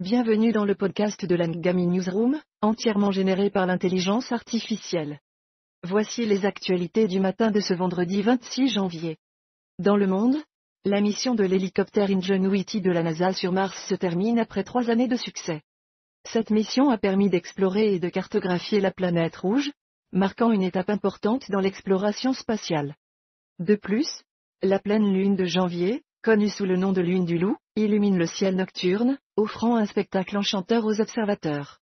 Bienvenue dans le podcast de l'Angami Newsroom, entièrement généré par l'intelligence artificielle. Voici les actualités du matin de ce vendredi 26 janvier. Dans le monde, la mission de l'hélicoptère Ingenuity de la NASA sur Mars se termine après trois années de succès. Cette mission a permis d'explorer et de cartographier la planète rouge, marquant une étape importante dans l'exploration spatiale. De plus, la pleine lune de janvier, connue sous le nom de lune du loup, illumine le ciel nocturne, offrant un spectacle enchanteur aux observateurs.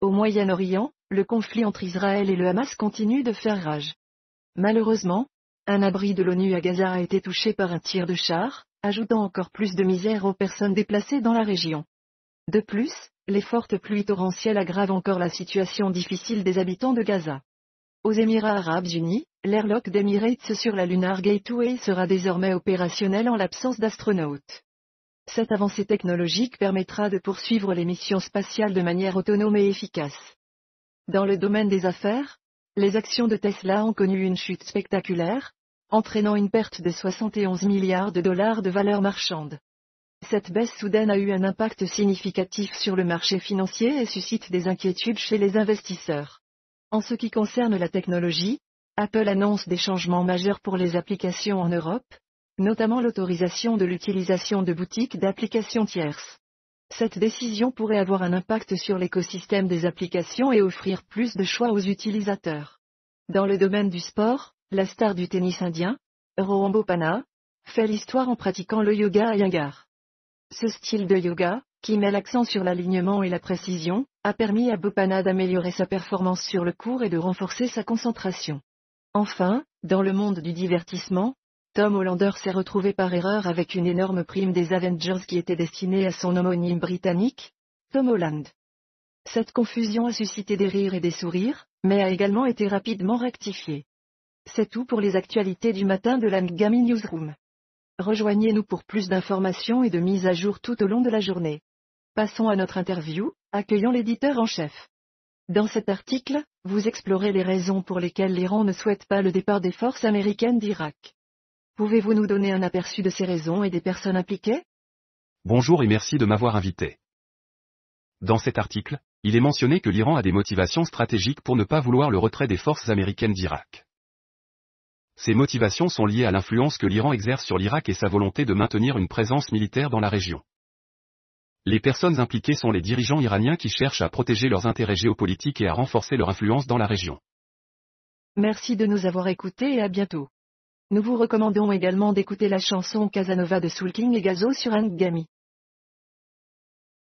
Au Moyen-Orient, le conflit entre Israël et le Hamas continue de faire rage. Malheureusement, un abri de l'ONU à Gaza a été touché par un tir de char, ajoutant encore plus de misère aux personnes déplacées dans la région. De plus, les fortes pluies torrentielles aggravent encore la situation difficile des habitants de Gaza. Aux Émirats arabes unis, l'airlock d'Emirates sur la Lunar Gateway sera désormais opérationnel en l'absence d'astronautes. Cette avancée technologique permettra de poursuivre les missions spatiales de manière autonome et efficace. Dans le domaine des affaires, les actions de Tesla ont connu une chute spectaculaire, entraînant une perte de 71 milliards de dollars de valeur marchande. Cette baisse soudaine a eu un impact significatif sur le marché financier et suscite des inquiétudes chez les investisseurs. En ce qui concerne la technologie, Apple annonce des changements majeurs pour les applications en Europe, notamment l'autorisation de l'utilisation de boutiques d'applications tierces. Cette décision pourrait avoir un impact sur l'écosystème des applications et offrir plus de choix aux utilisateurs. Dans le domaine du sport, la star du tennis indien, Rohan Bopana, fait l'histoire en pratiquant le yoga à Yangar. Ce style de yoga, qui met l'accent sur l'alignement et la précision, a permis à Bopana d'améliorer sa performance sur le court et de renforcer sa concentration. Enfin, dans le monde du divertissement, Tom Hollander s'est retrouvé par erreur avec une énorme prime des Avengers qui était destinée à son homonyme britannique, Tom Holland. Cette confusion a suscité des rires et des sourires, mais a également été rapidement rectifiée. C'est tout pour les actualités du matin de la Ngami Newsroom. Rejoignez-nous pour plus d'informations et de mises à jour tout au long de la journée. Passons à notre interview, accueillant l'éditeur en chef. Dans cet article, vous explorez les raisons pour lesquelles l'Iran ne souhaite pas le départ des forces américaines d'Irak. Pouvez-vous nous donner un aperçu de ces raisons et des personnes impliquées? Bonjour et merci de m'avoir invité. Dans cet article, il est mentionné que l'Iran a des motivations stratégiques pour ne pas vouloir le retrait des forces américaines d'Irak. Ces motivations sont liées à l'influence que l'Iran exerce sur l'Irak et sa volonté de maintenir une présence militaire dans la région. Les personnes impliquées sont les dirigeants iraniens qui cherchent à protéger leurs intérêts géopolitiques et à renforcer leur influence dans la région. Merci de nous avoir écoutés et à bientôt. Nous vous recommandons également d'écouter la chanson Casanova de Soul King et Gazo sur Angami.